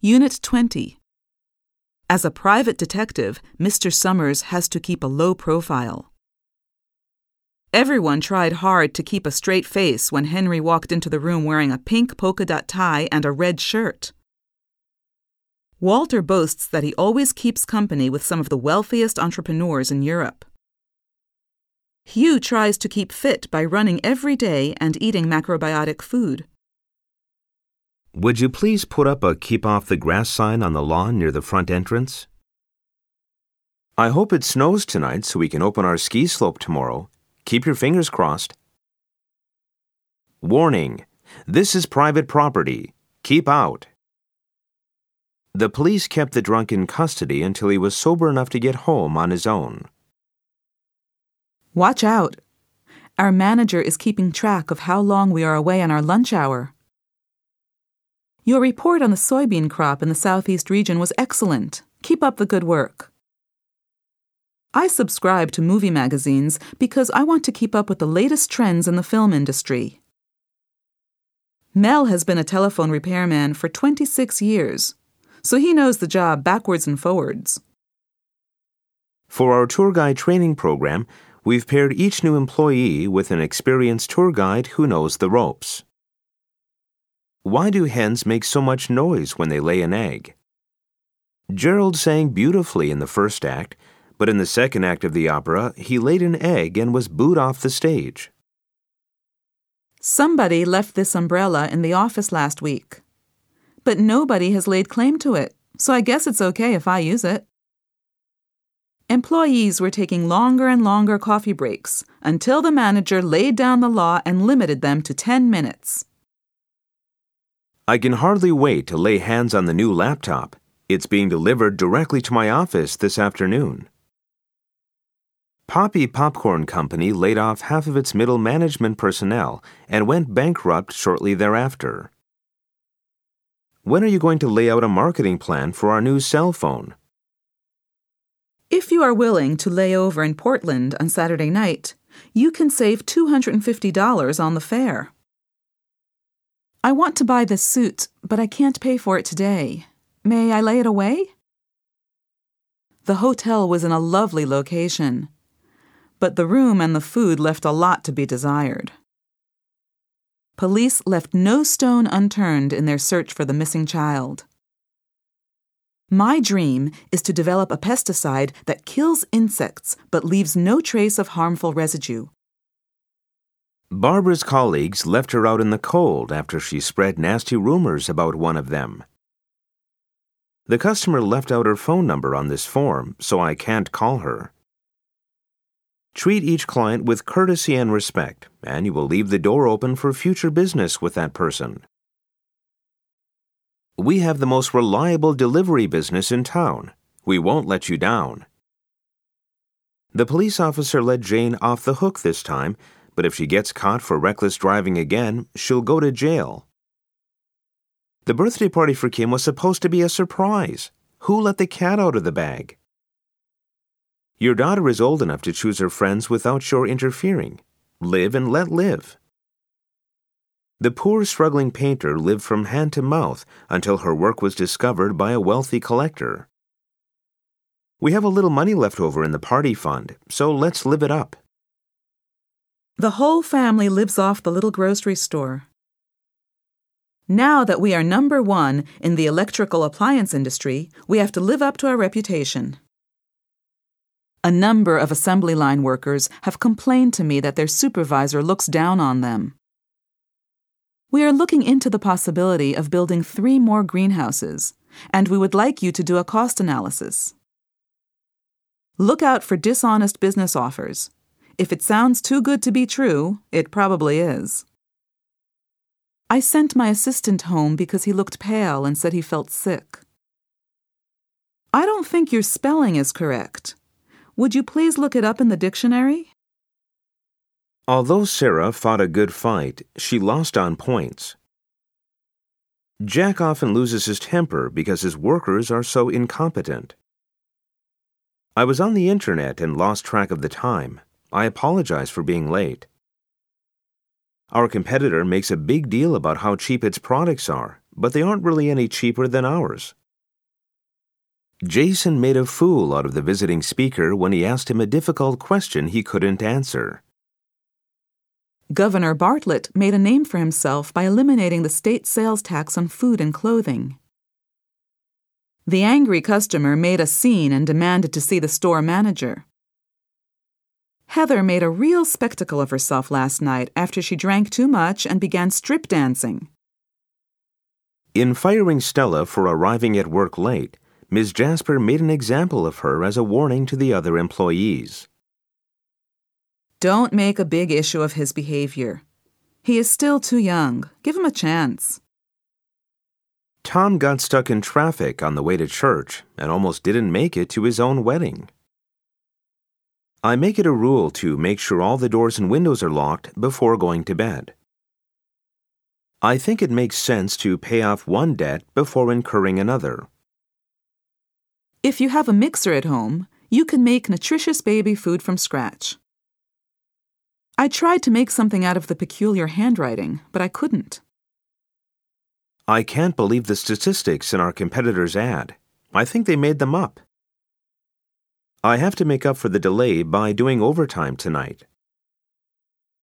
Unit 20. As a private detective, Mr. Summers has to keep a low profile. Everyone tried hard to keep a straight face when Henry walked into the room wearing a pink polka dot tie and a red shirt. Walter boasts that he always keeps company with some of the wealthiest entrepreneurs in Europe. Hugh tries to keep fit by running every day and eating macrobiotic food. Would you please put up a keep off the grass sign on the lawn near the front entrance? I hope it snows tonight so we can open our ski slope tomorrow. Keep your fingers crossed. Warning! This is private property. Keep out. The police kept the drunk in custody until he was sober enough to get home on his own. Watch out! Our manager is keeping track of how long we are away on our lunch hour. Your report on the soybean crop in the southeast region was excellent. Keep up the good work. I subscribe to movie magazines because I want to keep up with the latest trends in the film industry. Mel has been a telephone repairman for 26 years, so he knows the job backwards and forwards. For our tour guide training program, we've paired each new employee with an experienced tour guide who knows the ropes. Why do hens make so much noise when they lay an egg? Gerald sang beautifully in the first act, but in the second act of the opera, he laid an egg and was booed off the stage. Somebody left this umbrella in the office last week. But nobody has laid claim to it, so I guess it's okay if I use it. Employees were taking longer and longer coffee breaks until the manager laid down the law and limited them to 10 minutes. I can hardly wait to lay hands on the new laptop. It's being delivered directly to my office this afternoon. Poppy Popcorn Company laid off half of its middle management personnel and went bankrupt shortly thereafter. When are you going to lay out a marketing plan for our new cell phone? If you are willing to lay over in Portland on Saturday night, you can save $250 on the fare. I want to buy this suit, but I can't pay for it today. May I lay it away? The hotel was in a lovely location, but the room and the food left a lot to be desired. Police left no stone unturned in their search for the missing child. My dream is to develop a pesticide that kills insects but leaves no trace of harmful residue. Barbara's colleagues left her out in the cold after she spread nasty rumors about one of them. The customer left out her phone number on this form, so I can't call her. Treat each client with courtesy and respect, and you will leave the door open for future business with that person. We have the most reliable delivery business in town. We won't let you down. The police officer let Jane off the hook this time but if she gets caught for reckless driving again, she'll go to jail. The birthday party for Kim was supposed to be a surprise. Who let the cat out of the bag? Your daughter is old enough to choose her friends without your interfering. Live and let live. The poor, struggling painter lived from hand to mouth until her work was discovered by a wealthy collector. We have a little money left over in the party fund, so let's live it up. The whole family lives off the little grocery store. Now that we are number one in the electrical appliance industry, we have to live up to our reputation. A number of assembly line workers have complained to me that their supervisor looks down on them. We are looking into the possibility of building three more greenhouses, and we would like you to do a cost analysis. Look out for dishonest business offers. If it sounds too good to be true, it probably is. I sent my assistant home because he looked pale and said he felt sick. I don't think your spelling is correct. Would you please look it up in the dictionary? Although Sarah fought a good fight, she lost on points. Jack often loses his temper because his workers are so incompetent. I was on the internet and lost track of the time. I apologize for being late. Our competitor makes a big deal about how cheap its products are, but they aren't really any cheaper than ours. Jason made a fool out of the visiting speaker when he asked him a difficult question he couldn't answer. Governor Bartlett made a name for himself by eliminating the state sales tax on food and clothing. The angry customer made a scene and demanded to see the store manager. Heather made a real spectacle of herself last night after she drank too much and began strip dancing. In firing Stella for arriving at work late, Ms. Jasper made an example of her as a warning to the other employees. Don't make a big issue of his behavior. He is still too young. Give him a chance. Tom got stuck in traffic on the way to church and almost didn't make it to his own wedding. I make it a rule to make sure all the doors and windows are locked before going to bed. I think it makes sense to pay off one debt before incurring another. If you have a mixer at home, you can make nutritious baby food from scratch. I tried to make something out of the peculiar handwriting, but I couldn't. I can't believe the statistics in our competitor's ad. I think they made them up. I have to make up for the delay by doing overtime tonight.